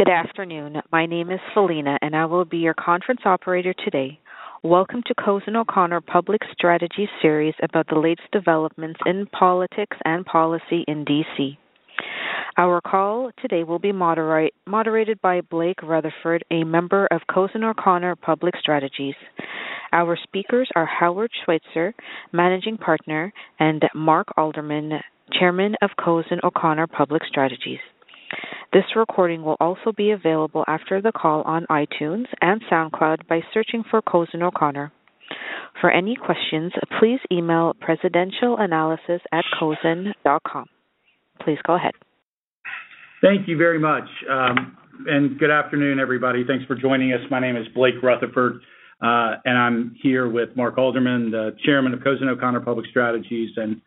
Good afternoon. My name is Felina, and I will be your conference operator today. Welcome to Cozen O'Connor Public Strategy series about the latest developments in politics and policy in D.C. Our call today will be moderate, moderated by Blake Rutherford, a member of Cozen O'Connor Public Strategies. Our speakers are Howard Schweitzer, Managing Partner, and Mark Alderman, Chairman of Cozen O'Connor Public Strategies. This recording will also be available after the call on iTunes and SoundCloud by searching for Cozen O'Connor. For any questions, please email presidentialanalysis at cozen.com. Please go ahead. Thank you very much. Um, and good afternoon, everybody. Thanks for joining us. My name is Blake Rutherford, uh, and I'm here with Mark Alderman, the chairman of Cozen O'Connor Public Strategies, and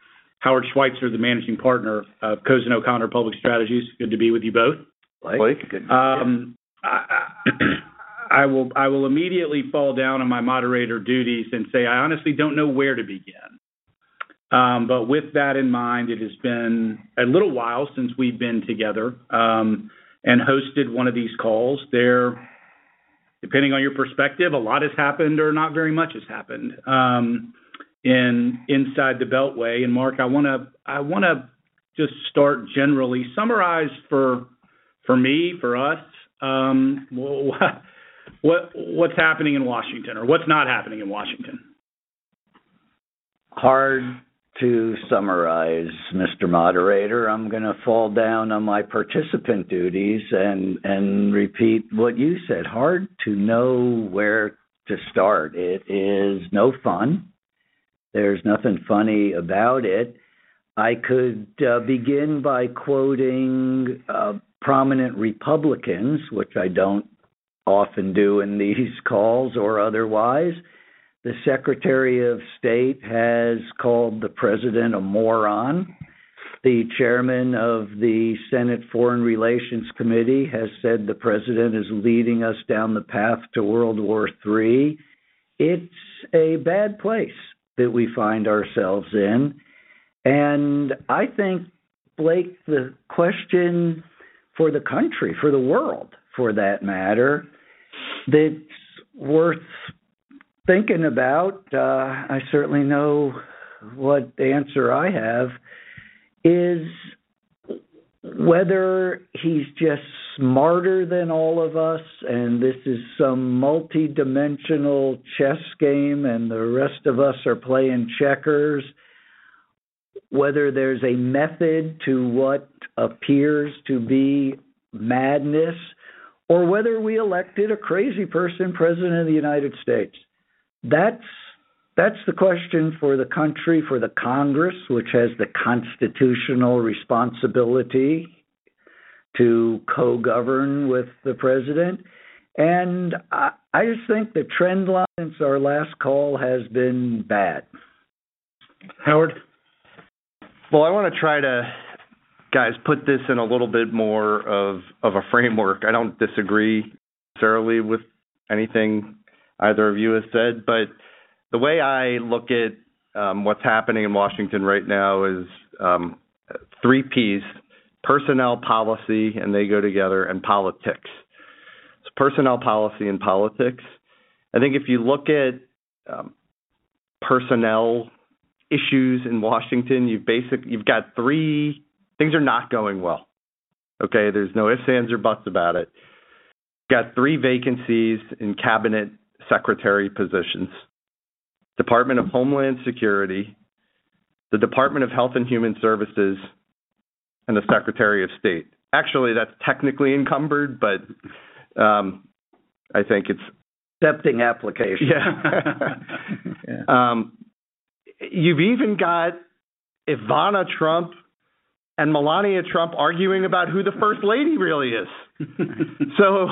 Howard Schweitzer, the managing partner of Cozen O'Connor Public Strategies. Good to be with you both. Blake, good. Um, I, I will I will immediately fall down on my moderator duties and say I honestly don't know where to begin. Um, but with that in mind, it has been a little while since we've been together um, and hosted one of these calls. There, depending on your perspective, a lot has happened or not very much has happened. Um, in inside the Beltway. And Mark, I wanna I wanna just start generally summarize for for me for us um, what, what what's happening in Washington or what's not happening in Washington. Hard to summarize, Mr. Moderator. I'm going to fall down on my participant duties and and repeat what you said. Hard to know where to start. It is no fun. There's nothing funny about it. I could uh, begin by quoting uh, prominent Republicans, which I don't often do in these calls or otherwise. The Secretary of State has called the president a moron. The chairman of the Senate Foreign Relations Committee has said the president is leading us down the path to World War III. It's a bad place that we find ourselves in. And I think, Blake, the question for the country, for the world, for that matter, that's worth thinking about, uh, I certainly know what answer I have, is whether he's just smarter than all of us and this is some multi-dimensional chess game and the rest of us are playing checkers. Whether there's a method to what appears to be madness or whether we elected a crazy person president of the United States. That's that's the question for the country, for the Congress, which has the constitutional responsibility to co govern with the president. And I, I just think the trend line since our last call has been bad. Howard? Well, I want to try to, guys, put this in a little bit more of, of a framework. I don't disagree necessarily with anything either of you has said, but the way I look at um, what's happening in Washington right now is um, three P's personnel policy, and they go together, and politics. So, personnel policy and politics. I think if you look at um, personnel issues in Washington, you've basic you've got three things are not going well. Okay, there's no ifs, ands, or buts about it. Got three vacancies in cabinet secretary positions. Department of Homeland Security, the Department of Health and Human Services, and the Secretary of State. Actually, that's technically encumbered, but um, I think it's accepting application. Yeah. yeah. Um, you've even got Ivana Trump and Melania Trump arguing about who the first lady really is. so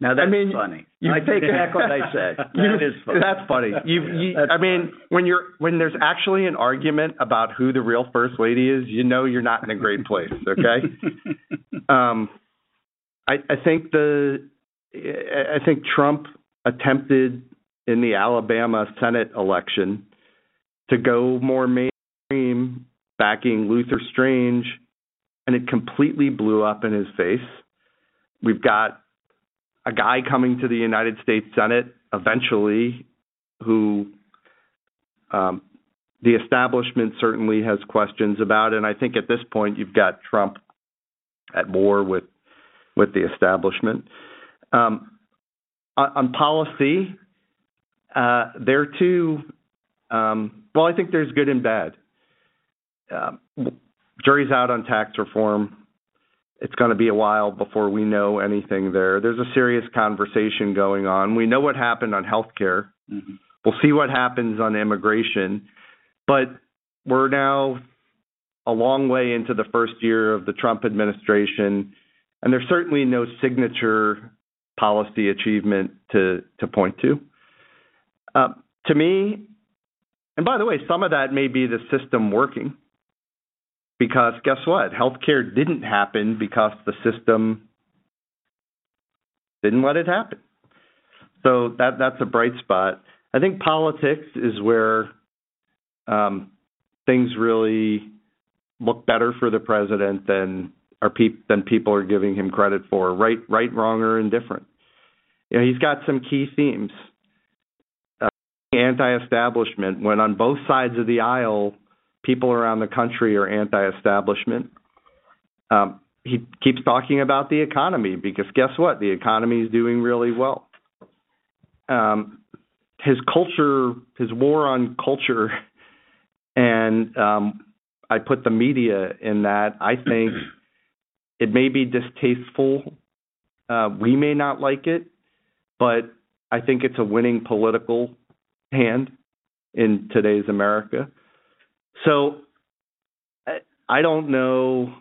now that's I mean, funny. I take back what I said. That is funny. That's funny. You, you that's I mean, funny. when you're when there's actually an argument about who the real first lady is, you know you're not in a great place. Okay. um, I, I think the I think Trump attempted in the Alabama Senate election to go more mainstream, backing Luther Strange, and it completely blew up in his face we've got a guy coming to the United States Senate eventually who um, the establishment certainly has questions about. And I think at this point, you've got Trump at war with with the establishment. Um, on, on, policy, uh, there too. Um, well, I think there's good and bad. Uh, jury's out on tax reform. It's going to be a while before we know anything there. There's a serious conversation going on. We know what happened on healthcare. Mm-hmm. We'll see what happens on immigration. But we're now a long way into the first year of the Trump administration, and there's certainly no signature policy achievement to to point to. Uh, to me, and by the way, some of that may be the system working, because guess what? Healthcare didn't happen because the system didn't let it happen. So that that's a bright spot. I think politics is where um, things really look better for the president than are pe- than people are giving him credit for. Right, right, wrong, or indifferent. You know, he's got some key themes. Uh, anti-establishment, when on both sides of the aisle, people around the country are anti-establishment. Um, he keeps talking about the economy because guess what? The economy is doing really well. Um, his culture, his war on culture and um, I put the media in that. I think it may be distasteful. Uh, we may not like it, but I think it's a winning political hand in today's America. So I don't know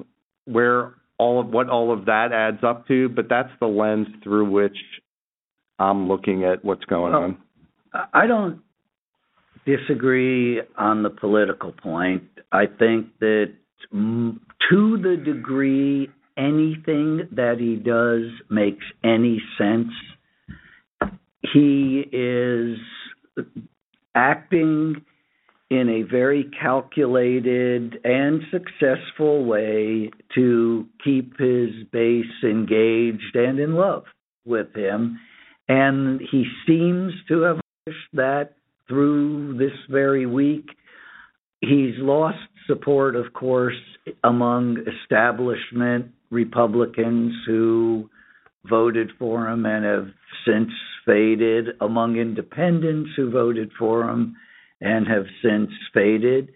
where all of what all of that adds up to, but that's the lens through which I'm looking at what's going well, on. I don't disagree on the political point. I think that to the degree anything that he does makes any sense, he is acting in a very calculated and successful way to keep his base engaged and in love with him. And he seems to have pushed that through this very week. He's lost support, of course, among establishment Republicans who voted for him and have since faded, among independents who voted for him and have since faded.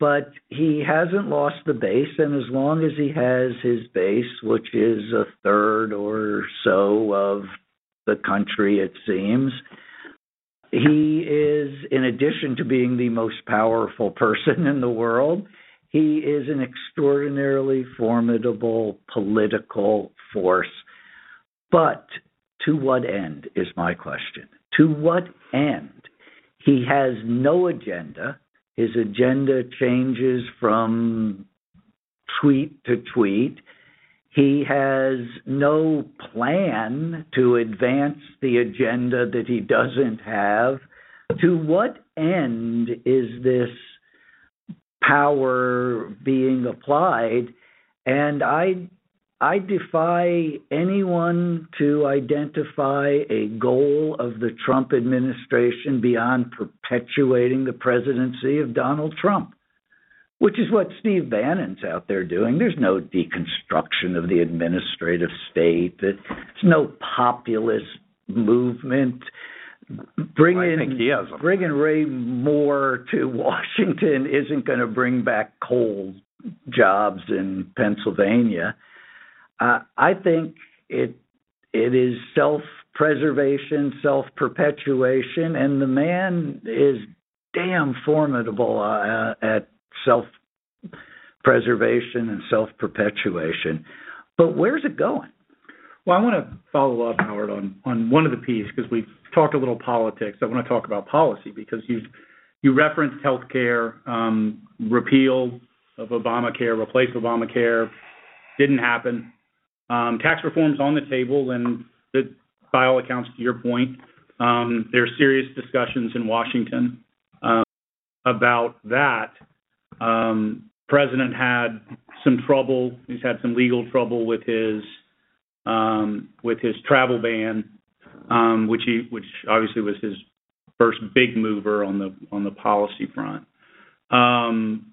But he hasn't lost the base, and as long as he has his base, which is a third or so of the country, it seems, he is, in addition to being the most powerful person in the world, he is an extraordinarily formidable political force. But to what end is my question? To what end? He has no agenda. His agenda changes from tweet to tweet. He has no plan to advance the agenda that he doesn't have. To what end is this power being applied? And I I defy anyone to identify a goal of the Trump administration beyond perpetuating the presidency of Donald Trump which is what Steve Bannon's out there doing. There's no deconstruction of the administrative state. There's no populist movement. Bringing well, bringing Roy Moore to Washington isn't going to bring back coal jobs in Pennsylvania. Uh, I think it it is self preservation, self perpetuation, and the man is damn formidable uh, at self preservation and self perpetuation. But where's it going? Well, I want to follow up, Howard, on, on one of the pieces because we've talked a little politics. I want to talk about policy because you you referenced health care, um, repeal of Obamacare, replace Obamacare, didn't happen. Um, tax reform's on the table, and the, by all accounts, to your point, um, there are serious discussions in Washington uh, about that. Um, president had some trouble. He's had some legal trouble with his um, with his travel ban, um, which he which obviously was his first big mover on the on the policy front. Um,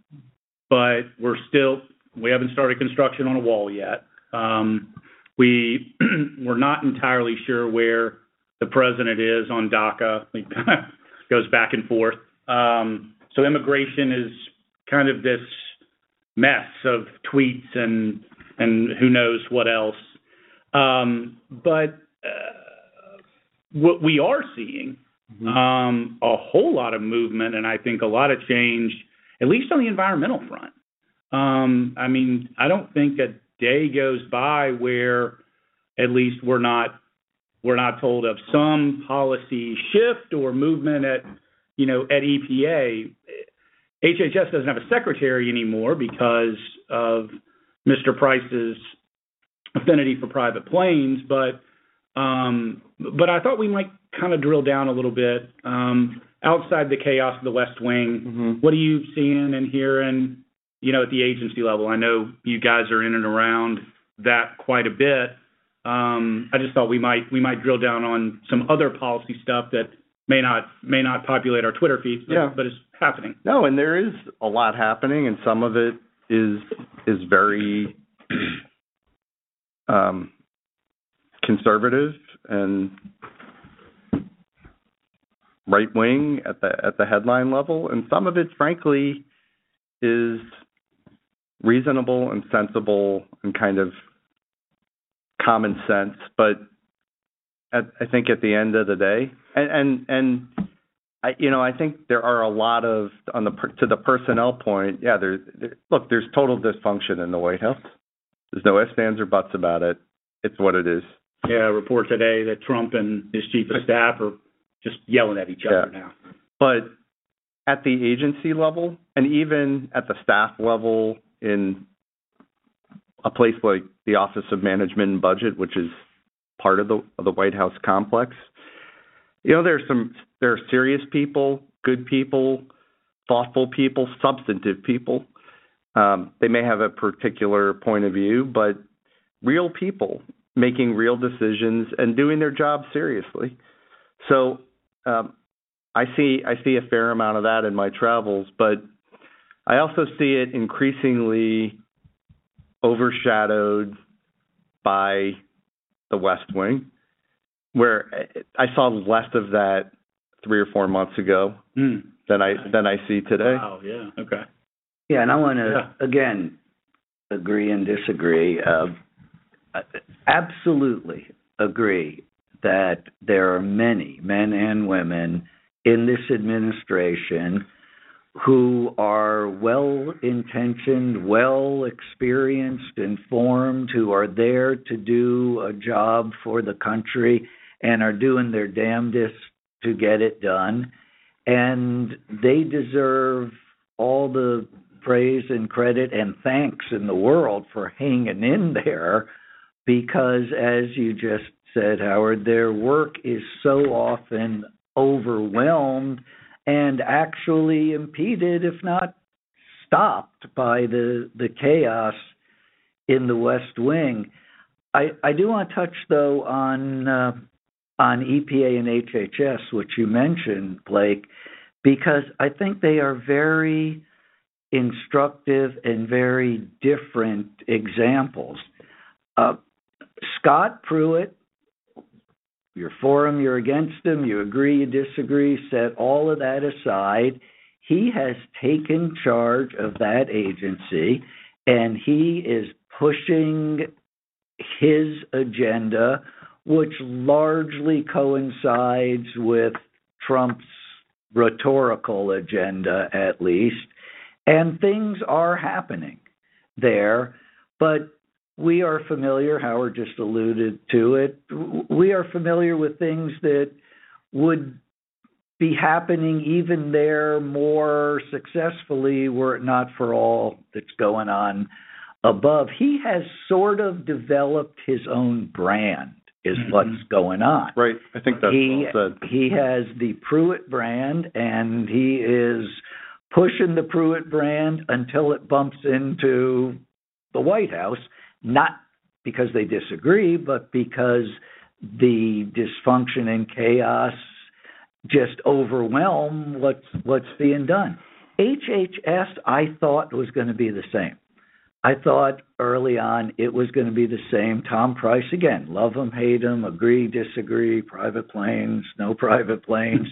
but we're still we haven't started construction on a wall yet. Um, we we're not entirely sure where the president is on DACA. Kind of goes back and forth. Um, so immigration is kind of this mess of tweets and and who knows what else. Um, but uh, what we are seeing mm-hmm. um, a whole lot of movement, and I think a lot of change, at least on the environmental front. Um, I mean, I don't think a day goes by where at least we're not we're not told of some policy shift or movement at you know at EPA. HHS doesn't have a secretary anymore because of Mr. Price's affinity for private planes, but um, but I thought we might kind of drill down a little bit um, outside the chaos of the West Wing. Mm-hmm. What are you seeing and hearing, you know, at the agency level? I know you guys are in and around that quite a bit. Um, I just thought we might we might drill down on some other policy stuff that may not may not populate our Twitter feeds, but, yeah. it's happening. No, and there is a lot happening, and some of it is is very um, conservative and right wing at the at the headline level, and some of it, frankly, is reasonable and sensible and kind of common sense. But at, I think at the end of the day, and and and I, you know, I think there are a lot of on the to the personnel point. Yeah, there, there. Look, there's total dysfunction in the White House. There's no ifs, ands, or buts about it. It's what it is. Yeah, a report today that Trump and his chief of staff are just yelling at each other yeah. now. But at the agency level, and even at the staff level, in a place like the Office of Management and Budget, which is part of the of the White House complex, you know, there's some there are serious people, good people, thoughtful people, substantive people. Um, they may have a particular point of view, but real people making real decisions and doing their job seriously. So um, I see I see a fair amount of that in my travels, but I also see it increasingly overshadowed by the West Wing, where I saw less of that three or four months ago mm. than I than I see today. Wow. Yeah. Okay. Yeah, and I want to yeah. again agree and disagree. Uh, absolutely agree that there are many men and women in this administration who are well intentioned, well experienced, informed, who are there to do a job for the country and are doing their damnedest to get it done. And they deserve all the praise and credit and thanks in the world for hanging in there because, as you just said, Howard, their work is so often overwhelmed and actually impeded, if not stopped, by the, the chaos in the West Wing. I, I do want to touch, though, on uh, on EPA and HHS, which you mentioned, Blake, because I think they are very instructive and very different examples. Uh, Scott Pruitt, you're for him, you're against him, you agree, you disagree, set all of that aside. He has taken charge of that agency and he is pushing his agenda, which largely coincides with Trump's rhetorical agenda, at least. And things are happening there. But we are familiar, Howard just alluded to it, we are familiar with things that would be happening even there more successfully were it not for all that's going on above. He has sort of developed his own brand, is mm-hmm. what's going on. Right. I think that's he, well said. He has the Pruitt brand, and he is pushing the Pruitt brand until it bumps into the White House not because they disagree, but because the dysfunction and chaos just overwhelm what's what's being done. HHS, I thought was going to be the same. I thought early on it was going to be the same. Tom Price again, love him, hate him, agree, disagree, private planes, no private planes.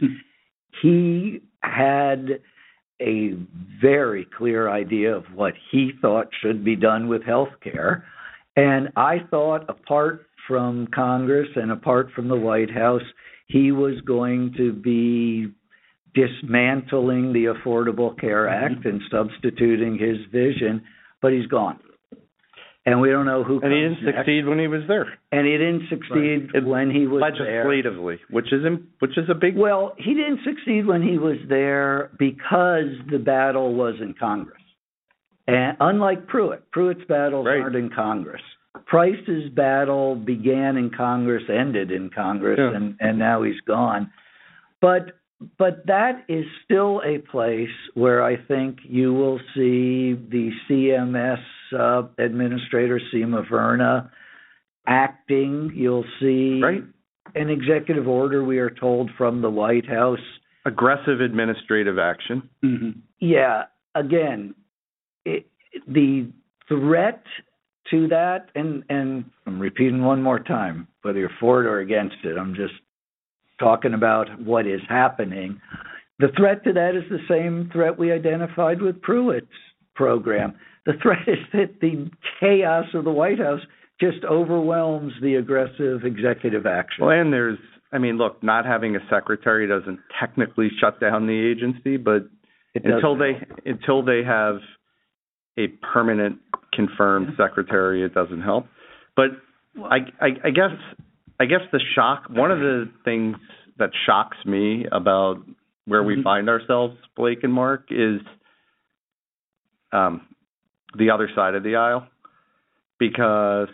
he had a very clear idea of what he thought should be done with health care. And I thought, apart from Congress and apart from the White House, he was going to be dismantling the Affordable Care mm-hmm. Act and substituting his vision, but he's gone. And we don't know who. And he didn't next. succeed when he was there. And he didn't succeed right. when he was legislatively, there. which is which is a big. Well, he didn't succeed when he was there because the battle was in Congress, and unlike Pruitt, Pruitt's battles right. aren't in Congress. Price's battle began in Congress, ended in Congress, yeah. and and now he's gone. But but that is still a place where I think you will see the CMS uh, administrator, Seema Verma acting. You'll see right. an executive order, we are told, from the White House. Aggressive administrative action. Mm-hmm. Yeah, again, it, the threat to that, and, and I'm repeating one more time, whether you're for it or against it, I'm just talking about what is happening. The threat to that is the same threat we identified with Pruitt's program. The threat is that the chaos of the White House just overwhelms the aggressive executive action. Well, and there's, I mean, look, not having a secretary doesn't technically shut down the agency, but until they until they have a permanent confirmed secretary, it doesn't help. But I, I, I guess I guess the shock, one of the things that shocks me about where we mm-hmm. find ourselves, Blake and Mark, is um, the other side of the aisle. Because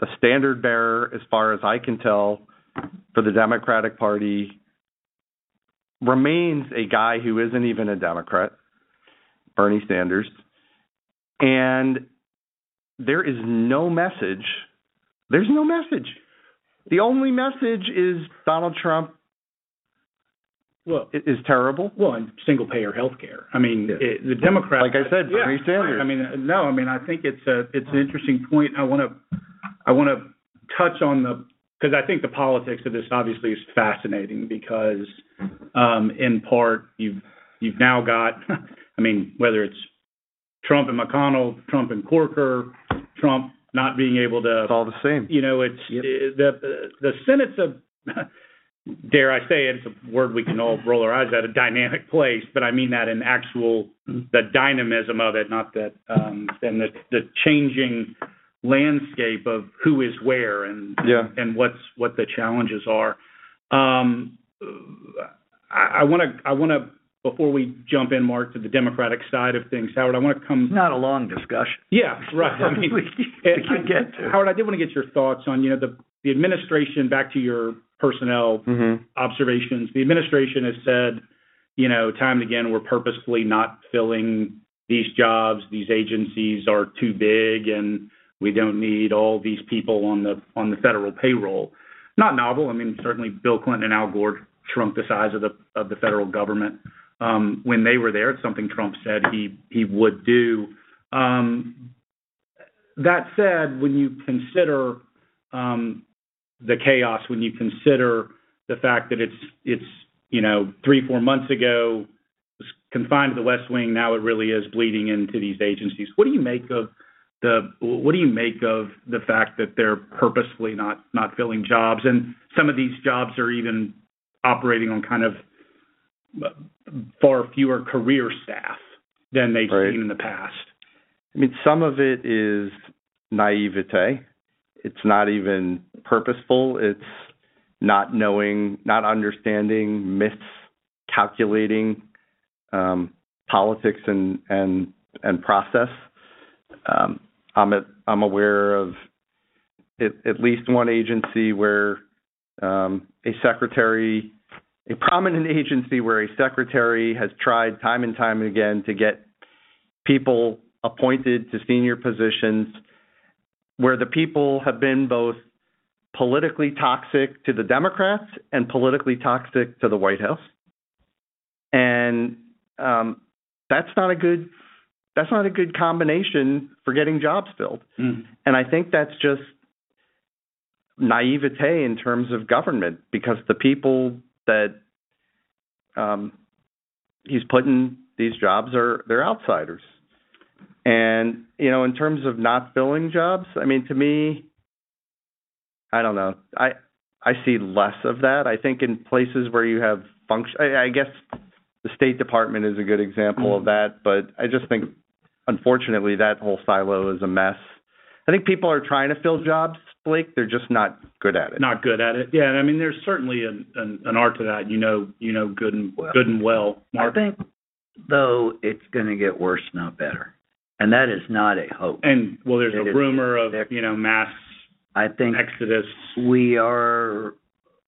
the standard bearer, as far as I can tell, for the Democratic Party remains a guy who isn't even a Democrat, Bernie Sanders. And there is no message. There's no message the only message is Donald Trump well, is terrible. Well, and single payer health care. I mean, yeah. it, the Democrats. Like I said, Bernie yeah, Sanders. I mean, no, I mean, I think it's a it's an interesting point. I want to I want to touch on the because I think the politics of this obviously is fascinating because um, in part you've you've now got I mean whether it's Trump and McConnell, Trump and Corker, Trump not being able to. It's all the same. You know, it's yep. the the Senate's a. Dare I say it, it's a word we can all roll our eyes at, a dynamic place, but I mean that in actual the dynamism of it, not that um and the the changing landscape of who is where and yeah. and what's what the challenges are. Um I want to I want to before we jump in, Mark, to the Democratic side of things, Howard, I want to come. It's not a long discussion. Yeah, right. I mean, we, can get to. Howard, I did want to get your thoughts on you know the the administration. Back to your personnel mm-hmm. observations. The administration has said, you know, time and again, we're purposefully not filling these jobs. These agencies are too big, and we don't need all these people on the on the federal payroll. Not novel. I mean, certainly Bill Clinton and Al Gore shrunk the size of the of the federal government um, when they were there. It's something Trump said he he would do. Um, that said, when you consider um, the chaos, when you consider the fact that it's it's you know three four months ago was confined to the West Wing, now it really is bleeding into these agencies. What do you make of the what do you make of the fact that they're purposefully not not filling jobs, and some of these jobs are even operating on kind of far fewer career staff than they've right. seen in the past. I mean, some of it is naivete. It's not even purposeful. It's not knowing, not understanding, miscalculating um, politics and and and process. Um, I'm at, I'm aware of at, at least one agency where um, a secretary a prominent agency where a secretary has tried time and time again to get people appointed to senior positions where the people have been both politically toxic to the Democrats and politically toxic to the White House. And um, that's not a good that's not a good combination for getting jobs filled. Mm. And I think that's just naivete in terms of government because the people that um, he's putting these jobs are they're outsiders. And you know, in terms of not filling jobs, I mean, to me, I don't know. I I see less of that. I think in places where you have function, I, I guess the State Department is a good example mm-hmm. of that. But I just think, unfortunately, that whole silo is a mess. I think people are trying to fill jobs, Blake. They're just not good at it. Not good at it. Yeah, I mean, there's certainly an, an, an art to that. You know, you know, good and well, good and well. Mark. I think, though, it's going to get worse, not better, and that is not a hope. And well, there's it a rumor of you know mass. I think exodus. We are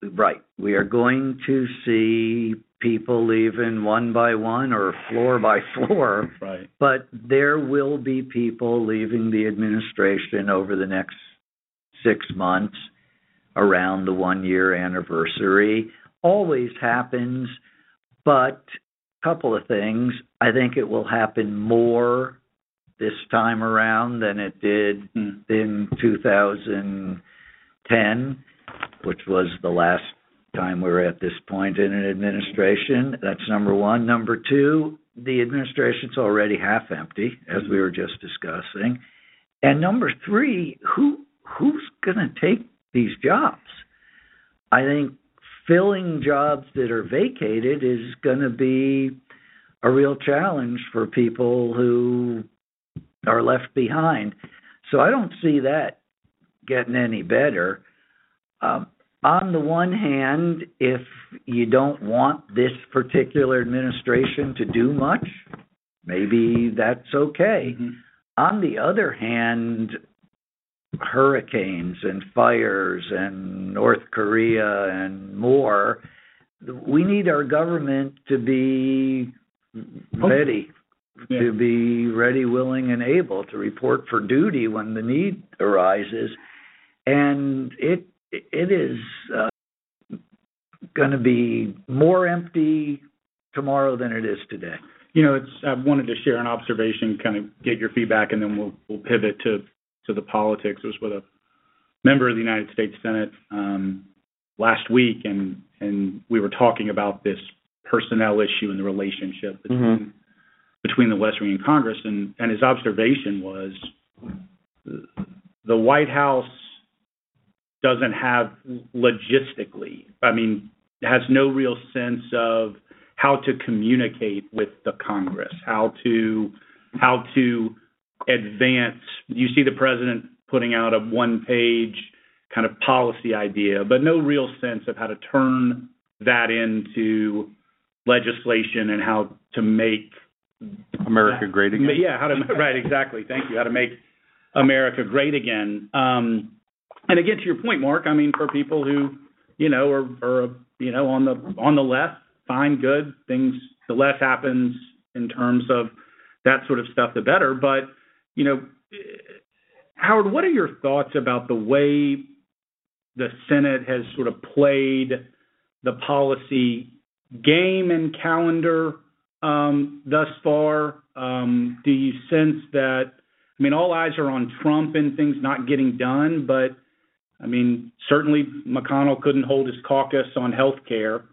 right. We are going to see people leaving one by one or floor by floor. Right. But there will be people leaving the administration over the next six months around the one year anniversary. Always happens, but a couple of things. I think it will happen more this time around than it did hmm. in 2010, which was the last time we're at this point in an administration. That's number one. Number two, the administration's already half empty, as we were just discussing. And number three, who who's going to take these jobs? I think filling jobs that are vacated is going to be a real challenge for people who are left behind. So I don't see that getting any better. Um, on the one hand, if you don't want this particular administration to do much, maybe that's okay. Mm-hmm. On the other hand, hurricanes and fires and North Korea and more, we need our government to be ready, yeah. to be ready, willing, and able to report for duty when the need arises. And it it is uh, going to be more empty tomorrow than it is today. You know, it's. I wanted to share an observation, kind of get your feedback, and then we'll we'll pivot to to the politics. It was with a member of the United States Senate um, last week, and and we were talking about this personnel issue and the relationship between mm-hmm. between the West Wing and Congress, and and his observation was the White House doesn't have logistically, I mean, has no real sense of how to communicate with the Congress, how to how to advance. You see the president putting out a one-page kind of policy idea, but no real sense of how to turn that into legislation and how to make America great again. Yeah, how to right exactly. Thank you. How to make America great again. Um, and again, to your point, Mark, I mean, for people who, you know, are, are you know on the on the left, fine, good things. The less happens in terms of that sort of stuff, the better. But you know, Howard, what are your thoughts about the way the Senate has sort of played the policy game and calendar um, thus far? Um, do you sense that? I mean, all eyes are on Trump and things not getting done, but I mean, certainly McConnell couldn't hold his caucus on health care.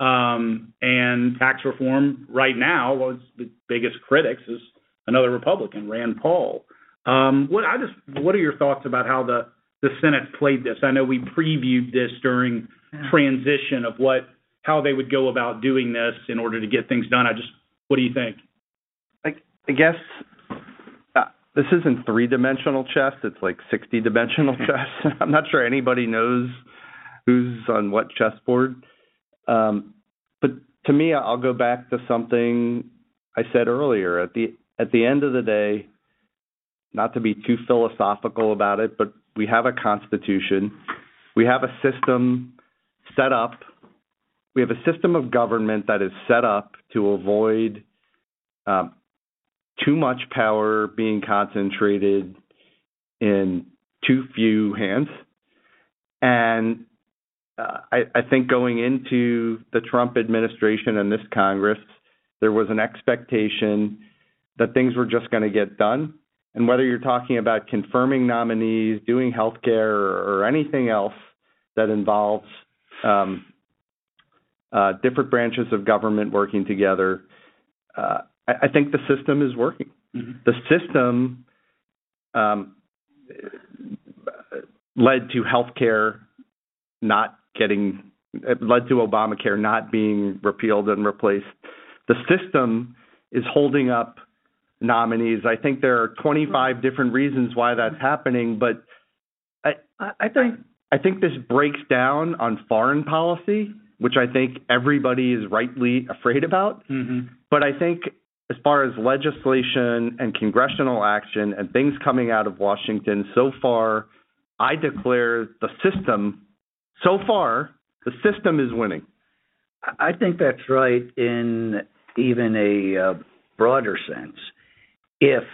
Um, and tax reform right now, well, the biggest critics is another Republican, Rand Paul. Um, what I just, what are your thoughts about how the the Senate played this? I know we previewed this during transition of what how they would go about doing this in order to get things done. I just, what do you think? I, I guess this isn't three dimensional chess, it's like 60 dimensional chess. I'm not sure anybody knows who's on what chessboard. Um, but to me, I'll go back to something I said earlier. At the at the end of the day, not to be too philosophical about it, but we have a constitution. We have a system set up. We have a system of government that is set up to avoid um, too much power being concentrated in too few hands. And uh, I, I think going into the Trump administration and this Congress, there was an expectation that things were just going to get done. And whether you're talking about confirming nominees, doing healthcare, or, or anything else that involves um, uh, different branches of government working together, uh, I, I, think the system is working. Mm-hmm. The system um, led to healthcare not getting led to Obamacare not being repealed and replaced. The system is holding up nominees. I think there are 25 different reasons why that's happening, but I, I think I think this breaks down on foreign policy, which I think everybody is rightly afraid about. Mm-hmm. But I think as far as legislation and congressional action and things coming out of Washington, so far, I declare the system so far, the system is winning. I think that's right in even a uh, broader sense. If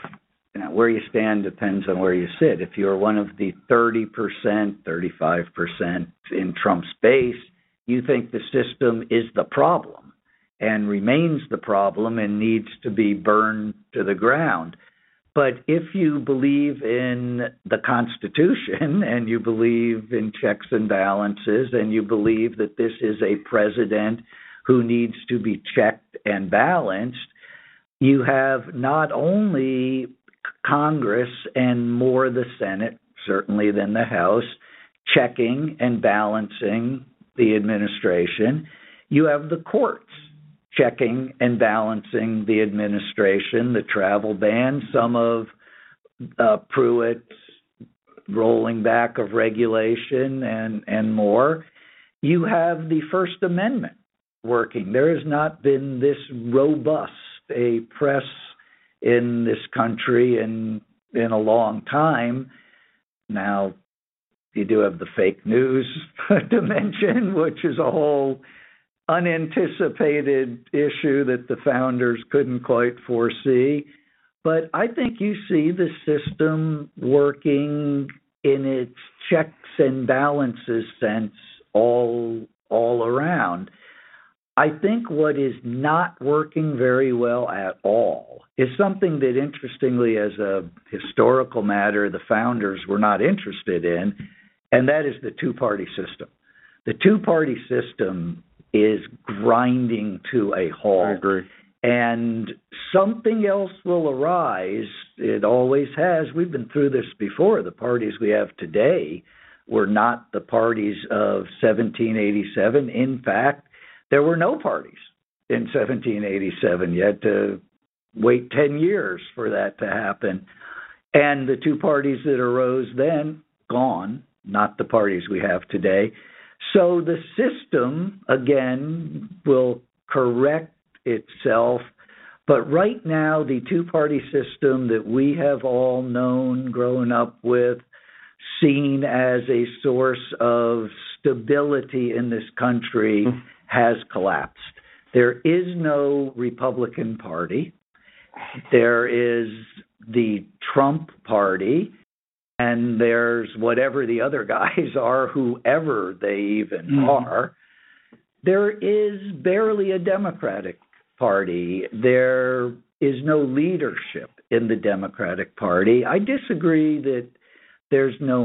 you know, where you stand depends on where you sit. If you're one of the 30%, 35% in Trump's base, you think the system is the problem and remains the problem and needs to be burned to the ground. But if you believe in the Constitution and you believe in checks and balances and you believe that this is a president who needs to be checked and balanced, you have not only Congress and more the Senate, certainly than the House, checking and balancing the administration. You have the courts checking and balancing the administration, the travel ban, some of uh, Pruitt's rolling back of regulation, and and more. You have the First Amendment working. There has not been this robust a press in this country in in a long time. Now, you do have the fake news dimension, which is a whole unanticipated issue that the founders couldn't quite foresee. But I think you see the system working in its checks and balances sense all all around. I think what is not working very well at all is something that interestingly as a historical matter the founders were not interested in and that is the two-party system. The two-party system is grinding to a halt. I agree. And something else will arise. It always has. We've been through this before. The parties we have today were not the parties of 1787. In fact, there were no parties in 1787. You had to wait 10 years for that to happen. And the two parties that arose then, gone, not the parties we have today. So the system, again, will correct itself. But right now, the two party system that we have all known, grown up with, seen as a source of stability in this country, hmm. has collapsed. There is no Republican Party. There is the Trump Party, and there's whatever the other guys are, whoever they even mm-hmm. are. There is barely a Democratic Party. There is no leadership in the Democratic Party. I disagree that there's no.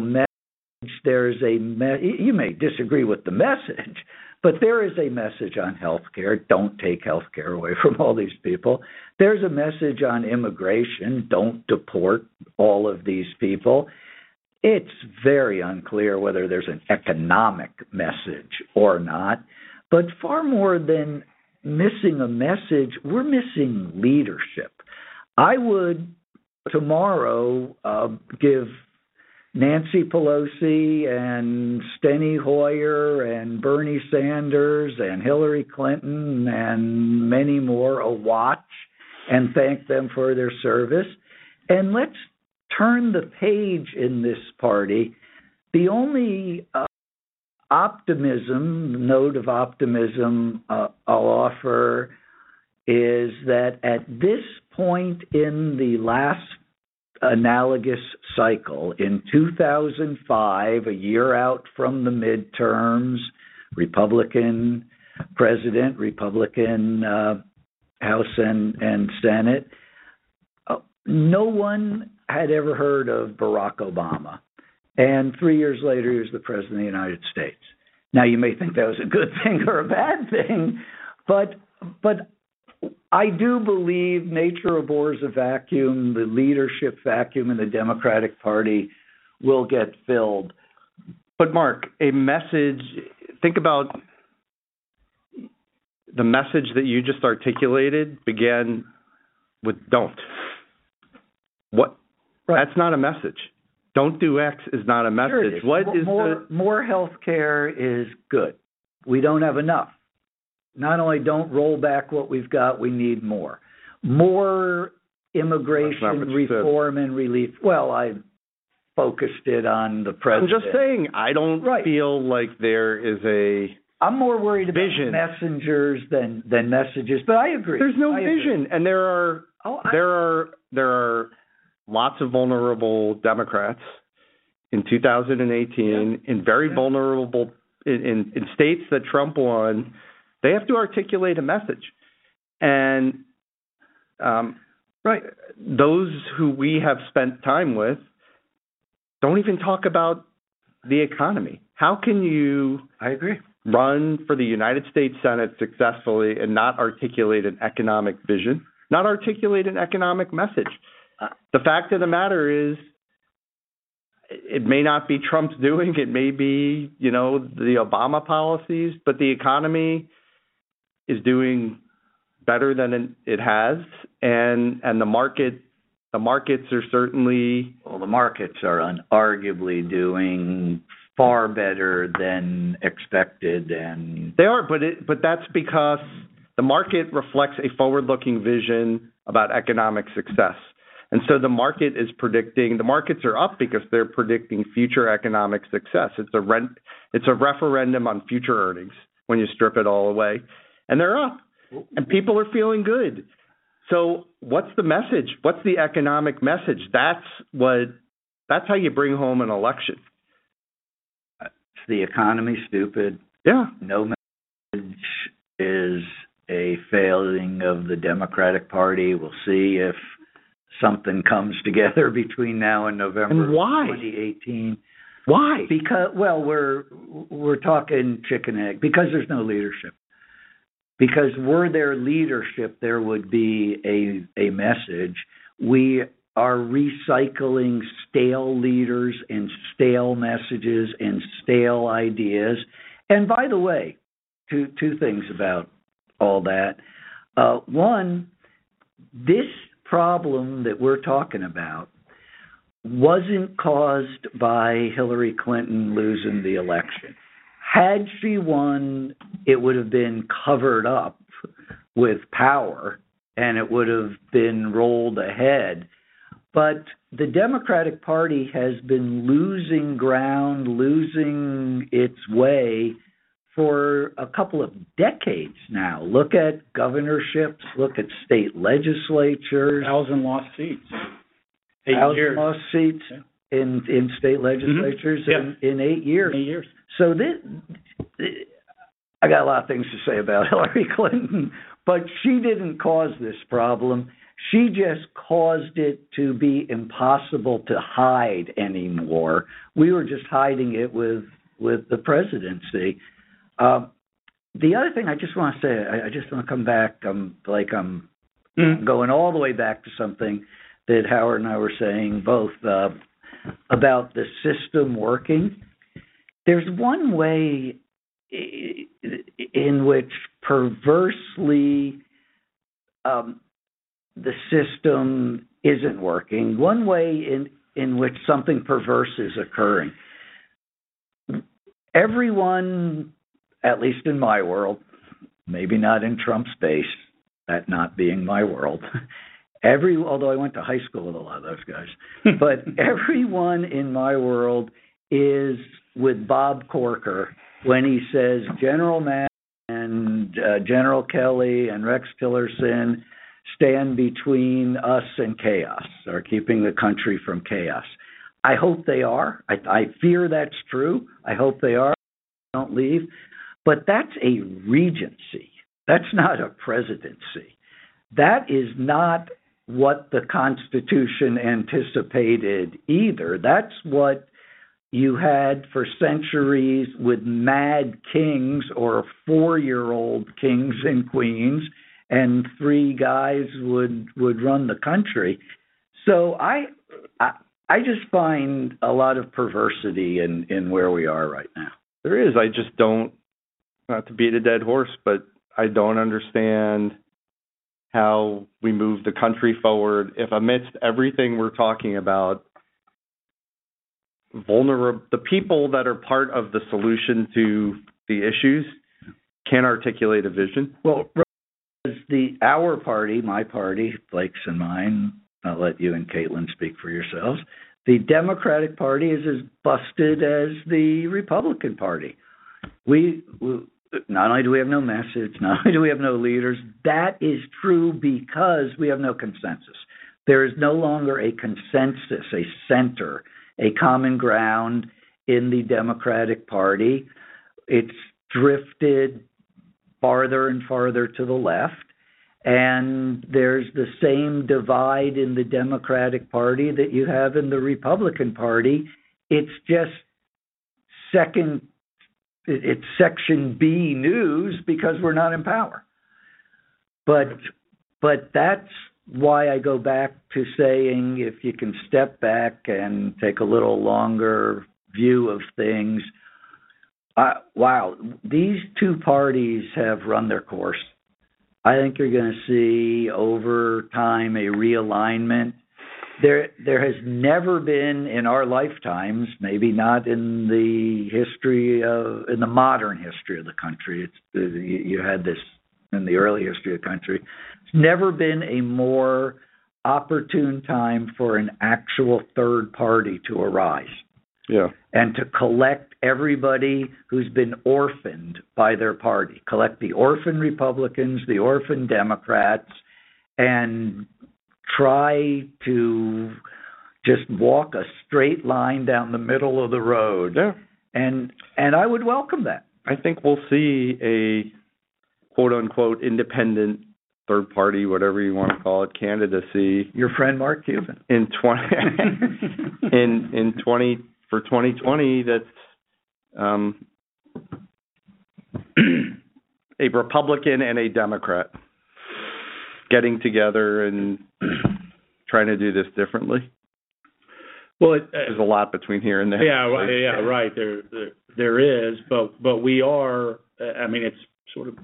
There's a me- you may disagree with the message, but there is a message on health care. Don't take health care away from all these people. There's a message on immigration. Don't deport all of these people. It's very unclear whether there's an economic message or not. But far more than missing a message, we're missing leadership. I would tomorrow uh, give Nancy Pelosi and Steny Hoyer and Bernie Sanders and Hillary Clinton and many more a watch and thank them for their service. And let's turn the page in this party. The only uh, optimism, note of optimism uh, I'll offer is that at this point in the last analogous cycle. In 2005, a year out from the midterms, Republican president, Republican uh, House and, and Senate, uh, no one had ever heard of Barack Obama. And three years later, he was the president of the United States. Now, you may think that was a good thing or a bad thing, but but I do believe nature abhors a vacuum. The leadership vacuum in the Democratic Party will get filled. But Mark, a message. Think about the message that you just articulated began with "don't." What? Right. That's not a message. Don't do X is not a message. Sure is. What more, is more, the more health care is good. We don't have enough not only don't roll back what we've got, we need more. More immigration reform and relief. Well, I focused it on the president. I'm just saying, I don't right. feel like there is a. I'm more worried about vision. messengers than than messages, but I agree. There's no I vision, agree. and there are oh, I, there are there are lots of vulnerable Democrats in 2018 yeah. in very yeah. vulnerable in, in in states that Trump won they have to articulate a message. And um, right, those who we have spent time with don't even talk about the economy. How can you I agree. run for the United States Senate successfully and not articulate an economic vision, not articulate an economic message? Uh, the fact of the matter is it may not be Trump's doing, it may be, you know, the Obama policies, but the economy is doing better than it has, and and the market the markets are certainly well the markets are unarguably doing far better than expected and they are but it but that's because the market reflects a forward looking vision about economic success. And so the market is predicting the markets are up because they're predicting future economic success. It's a rent it's a referendum on future earnings when you strip it all away and they're up, and people are feeling good. So, what's the message? What's the economic message? That's what. That's how you bring home an election. It's the economy stupid. Yeah. No message is a failing of the Democratic Party. We'll see if something comes together between now and November and why? 2018. Why? Because well, we're we're talking chicken egg because there's no leadership because were there leadership, there would be a a message. We are recycling stale leaders and stale messages and stale ideas. And by the way, two two things about all that. Uh, one, this problem that we're talking about wasn't caused by Hillary Clinton losing the election. Had she won, it would have been covered up with power and it would have been rolled ahead. But the Democratic Party has been losing ground, losing its way for a couple of decades now. Look at governorships, look at state legislatures. Thousand lost seats. Eight thousand years. lost seats yeah. in in state legislatures mm-hmm. yeah. in, in eight years. Eight years. So this, I got a lot of things to say about Hillary Clinton, but she didn't cause this problem. She just caused it to be impossible to hide anymore. We were just hiding it with with the presidency. Uh, the other thing I just want to say, I, I just want to come back. I'm like I'm mm. going all the way back to something that Howard and I were saying both uh, about the system working there's one way in which perversely um, the system isn't working, one way in, in which something perverse is occurring. Everyone, at least in my world, maybe not in Trump's base, that not being my world, every although I went to high school with a lot of those guys, but everyone in my world is with Bob Corker when he says General Mattis and uh, General Kelly and Rex Tillerson stand between us and chaos or keeping the country from chaos. I hope they are. I, I fear that's true. I hope they are. Don't leave. But that's a regency. That's not a presidency. That is not what the Constitution anticipated either. That's what you had for centuries with mad kings or four year old kings and queens and three guys would would run the country. So I, I i just find a lot of perversity in in where we are right now. There is. I just don't not to beat a dead horse but i don't understand how we move the country forward if amidst everything we're talking about vulnerable the people that are part of the solution to the issues can articulate a vision. Well as the our party my party blake's and mine i'll let you and caitlin speak for yourselves the democratic party is as busted as the republican party. We, we not only do we have no message not only do we have no leaders that is true because we have no consensus. There is no longer a consensus a center a common ground in the Democratic Party. It's drifted farther and farther to the left. And there's the same divide in the Democratic Party that you have in the Republican Party. It's just second, it's Section B news because we're not in power. But, but that's why I go back to saying if you can step back and take a little longer view of things, uh, wow, these two parties have run their course. I think you're going to see over time a realignment. There, there has never been in our lifetimes, maybe not in the history of, in the modern history of the country. It's you, you had this in the early history of the country. Never been a more opportune time for an actual third party to arise. Yeah. And to collect everybody who's been orphaned by their party, collect the orphan Republicans, the orphan Democrats, and try to just walk a straight line down the middle of the road. Yeah. And and I would welcome that. I think we'll see a quote unquote independent third party, whatever you want to call it, candidacy. Your friend Mark Cuban in twenty in in twenty for twenty twenty. That's um, a Republican and a Democrat getting together and trying to do this differently. Well, it, uh, there's a lot between here and there. Yeah, yeah, right. There, there, there is, but but we are. I mean, it's sort of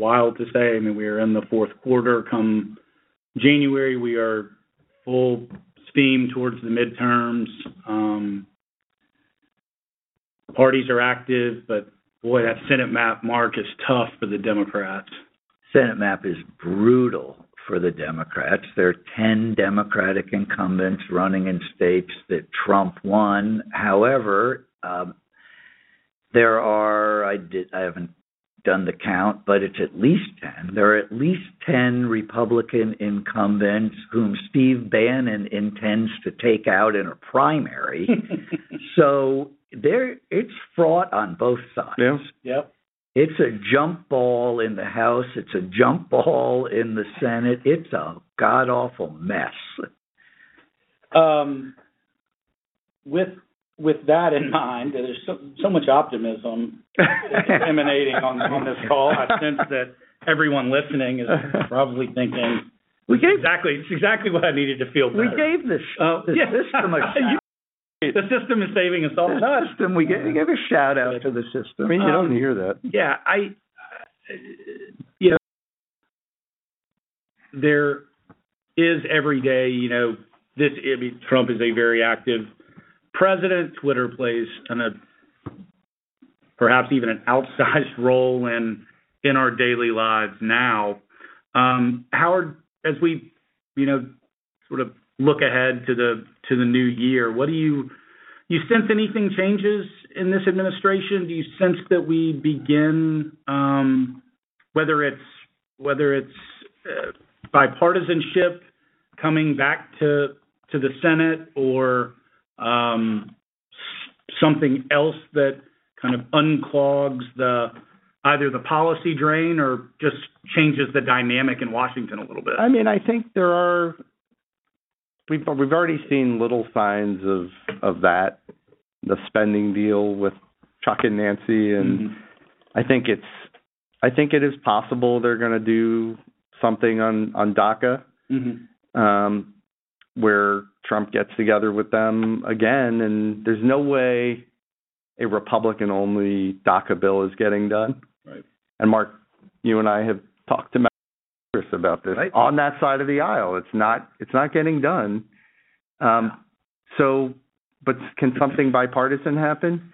wild to say. I mean, we are in the fourth quarter. Come January, we are full steam towards the midterms. Um, parties are active, but boy, that Senate map, Mark, is tough for the Democrats. Senate map is brutal for the Democrats. There are 10 Democratic incumbents running in states that Trump won. However, um, there are I did I haven't done the count, but it's at least 10. There are at least 10 Republican incumbents whom Steve Bannon intends to take out in a primary. so there it's fraught on both sides. Yeah. Yep. It's a jump ball in the House, it's a jump ball in the Senate. It's a god awful mess. Um with with that in mind, there's so, so much optimism emanating on, on this call. I sense that everyone listening is probably thinking, we gave exactly it's exactly what I needed to feel better. We gave this uh, the yeah. system a shot. the system is saving us all. The system, we gave, we gave a shout out to the system. I mean, you um, don't hear that. Yeah, I, uh, you know, there is every day. You know, this I mean, Trump is a very active president. Twitter plays an, a perhaps even an outsized role in in our daily lives now. Um, Howard, as we you know sort of look ahead to the to the new year, what do you you sense anything changes in this administration? Do you sense that we begin um, whether it's whether it's uh, bipartisanship coming back to to the Senate or something else that kind of unclogs the either the policy drain or just changes the dynamic in Washington a little bit? I mean, I think there are we've we've already seen little signs of of that the spending deal with Chuck and Nancy and mm-hmm. I think it's I think it is possible they're going to do something on on DACA mm-hmm. Where Trump gets together with them again and there's no way a Republican only DACA bill is getting done. Right. And Mark, you and I have talked to Chris about this right. on that side of the aisle. It's not it's not getting done. Um, so, but can something bipartisan happen?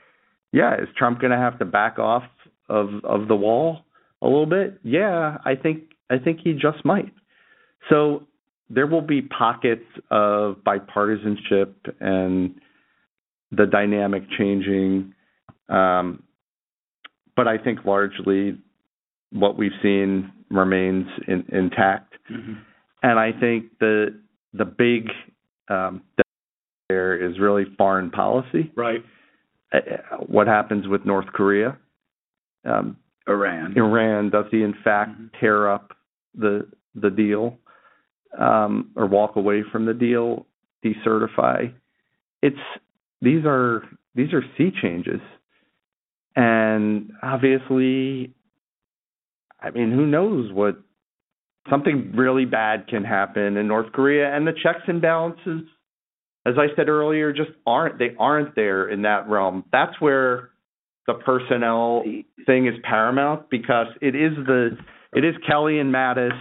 Yeah. Is Trump going to have to back off of of the wall a little bit? Yeah, I think I think he just might. So there will be pockets of bipartisanship and the dynamic changing um, but I think largely what we've seen remains in, intact. Mm-hmm. And I think the the big um, there is really foreign policy. Right. Uh, what happens with North Korea? Um, Iran. Iran does he in fact mm-hmm. tear up the the deal um, or walk away from the deal, decertify? It's these are these are sea changes and obviously, I mean, who knows what something really bad can happen in North Korea and the checks and balances as I said earlier just aren't they aren't there in that realm. That's where the personnel thing is paramount because it is the it is Kelly and Mattis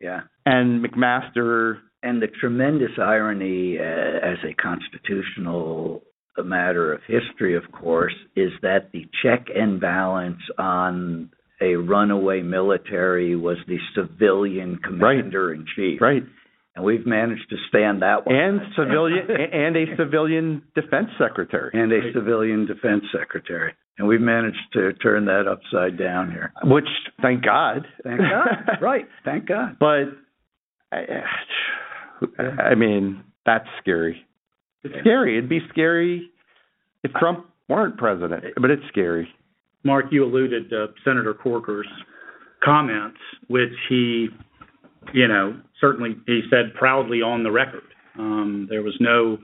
yeah and McMaster and the tremendous irony uh, as a constitutional matter of history, of course, is that the check and balance on a runaway military was the civilian commander in chief. Right. And we've managed to stand that one. And civilian and a civilian defense secretary. And a civilian defense secretary. And we've managed to turn that upside down here. Which thank God. Thank God. right. Thank God. But I, I mean, that's scary. It's scary. It'd be scary if Trump weren't president, but it's scary. Mark, you alluded to Senator Corker's comments, which he, you know, certainly he said proudly on the record. Um, there was no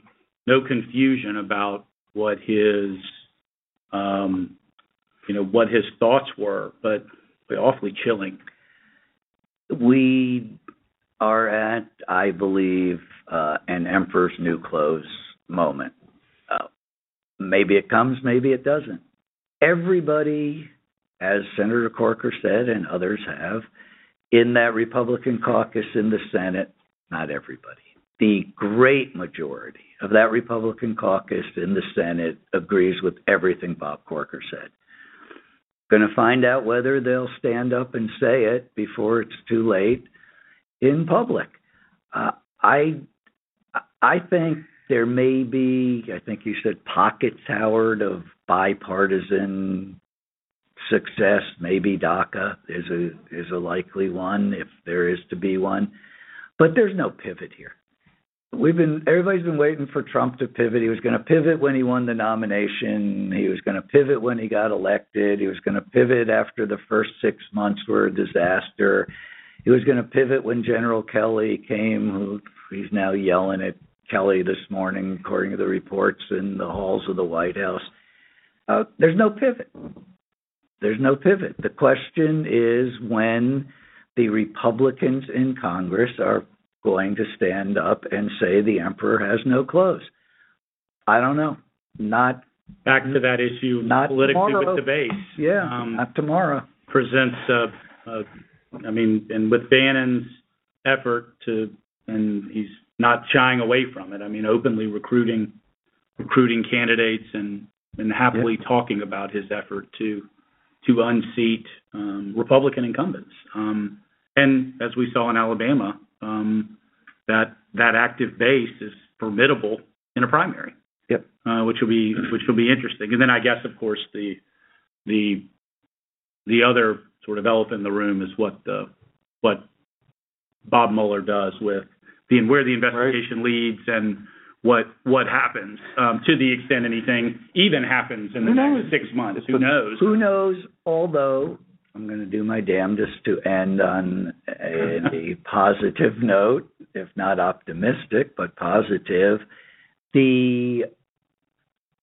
no confusion about what his, you know, what his thoughts were, but awfully chilling. We are at, I believe, uh, an emperor's new clothes moment. Uh, maybe it comes, maybe it doesn't. Everybody, as Senator Corker said, and others have, in that Republican caucus in the Senate, not everybody, the great majority of that Republican caucus in the Senate agrees with everything Bob Corker said. Going to find out whether they'll stand up and say it before it's too late in public. Uh, I I think there may be, I think you said pockets, Howard, of bipartisan success. Maybe DACA is a is a likely one if there is to be one, but there's no pivot here. We've been everybody's been waiting for Trump to pivot. He was going to pivot when he won the nomination. He was going to pivot when he got elected. He was going to pivot after the first six months were a disaster. He was going to pivot when General Kelly came, who he's now yelling at Kelly this morning, according to the reports in the halls of the White House. Uh, there's no pivot. There's no pivot. The question is when the Republicans in Congress are going to stand up and say the emperor has no clothes. I don't know. Not back to that issue not politically tomorrow. with the base. Yeah, um, not tomorrow. Presents, uh, uh, I mean, and with Bannon's effort to, and he's not shying away from it. I mean, openly recruiting recruiting candidates and and happily yeah. talking about his effort to to unseat um, Republican incumbents. Um, and as we saw in Alabama, that that active base is formidable in a primary. Yep. Uh, which will be which will be interesting. And then I guess, of course, the the the other sort of elephant in the room is what the what Bob Mueller does with the where the investigation leads and what what happens um, to the extent anything even happens in the next six months. Who knows? Who knows? Although I'm going to do my damnedest to end on a, a positive note, if not optimistic, but positive. The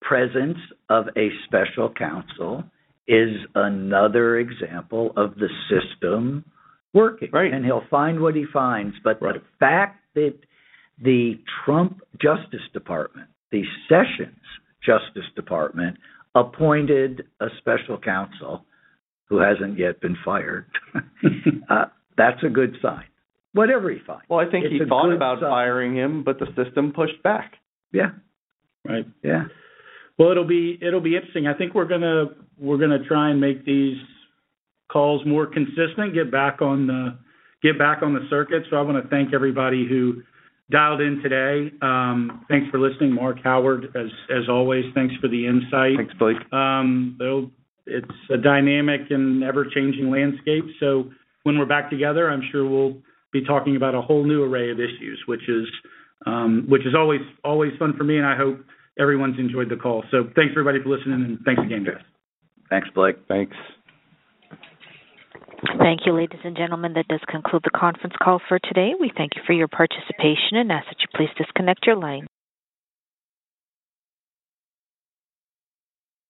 presence of a special counsel is another example of the system working. Right. And he'll find what he finds. But right. the fact that the Trump Justice Department, the Sessions Justice Department, appointed a special counsel who hasn't yet been fired, uh, that's a good sign. Whatever he finds. Well, I think he thought about sign. firing him, but the system pushed back. Yeah. Right. Yeah. Well, it'll be it'll be interesting. I think we're gonna we're gonna try and make these calls more consistent. Get back on the get back on the circuit. So I want to thank everybody who dialed in today. Um, thanks for listening, Mark Howard. As as always, thanks for the insight. Thanks, Blake. Um, it's a dynamic and ever changing landscape. So when we're back together, I'm sure we'll be talking about a whole new array of issues, which is um, which is always always fun for me, and I hope everyone's enjoyed the call. So thanks everybody for listening, and thanks again, guys. Thanks, Blake. Thanks. Thank you, ladies and gentlemen. That does conclude the conference call for today. We thank you for your participation and ask that you please disconnect your line.